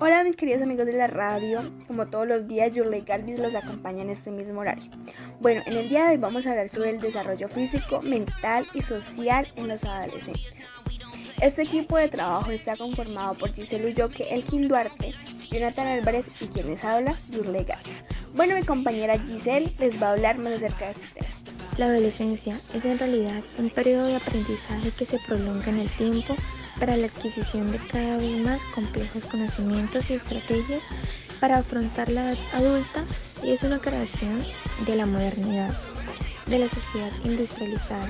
Hola mis queridos amigos de la radio, como todos los días Yurley Galvis los acompaña en este mismo horario. Bueno, en el día de hoy vamos a hablar sobre el desarrollo físico, mental y social en los adolescentes. Este equipo de trabajo está conformado por Giselle Ulloque, Elkin Duarte, Jonathan Álvarez y quienes habla, Yurley Galvis. Bueno, mi compañera Giselle les va a hablar más acerca de este tema. La adolescencia es en realidad un periodo de aprendizaje que se prolonga en el tiempo para la adquisición de cada vez más complejos conocimientos y estrategias para afrontar la edad adulta y es una creación de la modernidad, de la sociedad industrializada,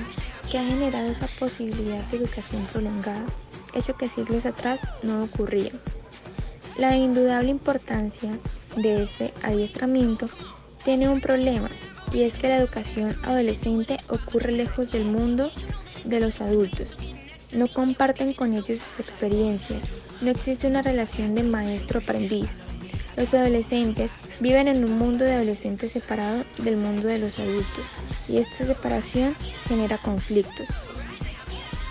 que ha generado esa posibilidad de educación prolongada, hecho que siglos atrás no ocurría. La indudable importancia de este adiestramiento tiene un problema y es que la educación adolescente ocurre lejos del mundo de los adultos no comparten con ellos sus experiencias, no existe una relación de maestro-aprendiz. Los adolescentes viven en un mundo de adolescentes separado del mundo de los adultos y esta separación genera conflictos.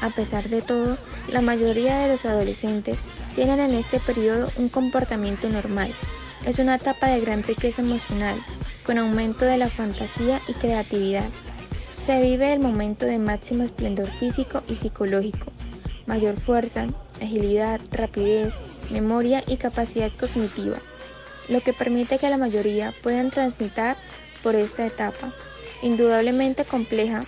A pesar de todo, la mayoría de los adolescentes tienen en este periodo un comportamiento normal. Es una etapa de gran riqueza emocional, con aumento de la fantasía y creatividad. Se vive el momento de máximo esplendor físico y psicológico, mayor fuerza, agilidad, rapidez, memoria y capacidad cognitiva, lo que permite que la mayoría puedan transitar por esta etapa, indudablemente compleja,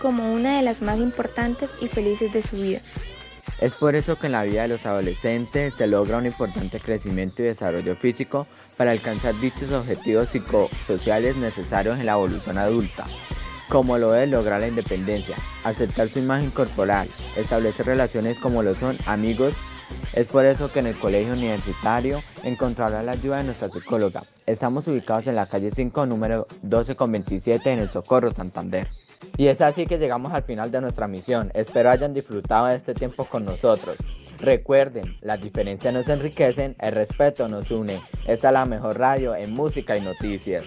como una de las más importantes y felices de su vida. Es por eso que en la vida de los adolescentes se logra un importante crecimiento y desarrollo físico para alcanzar dichos objetivos psicosociales necesarios en la evolución adulta como lo es lograr la independencia, aceptar su imagen corporal, establecer relaciones como lo son amigos. Es por eso que en el colegio universitario encontrará la ayuda de nuestra psicóloga. Estamos ubicados en la calle 5, número 12 con 27 en el Socorro, Santander. Y es así que llegamos al final de nuestra misión. Espero hayan disfrutado de este tiempo con nosotros. Recuerden, las diferencias nos enriquecen, el respeto nos une. Esta es la mejor radio en música y noticias.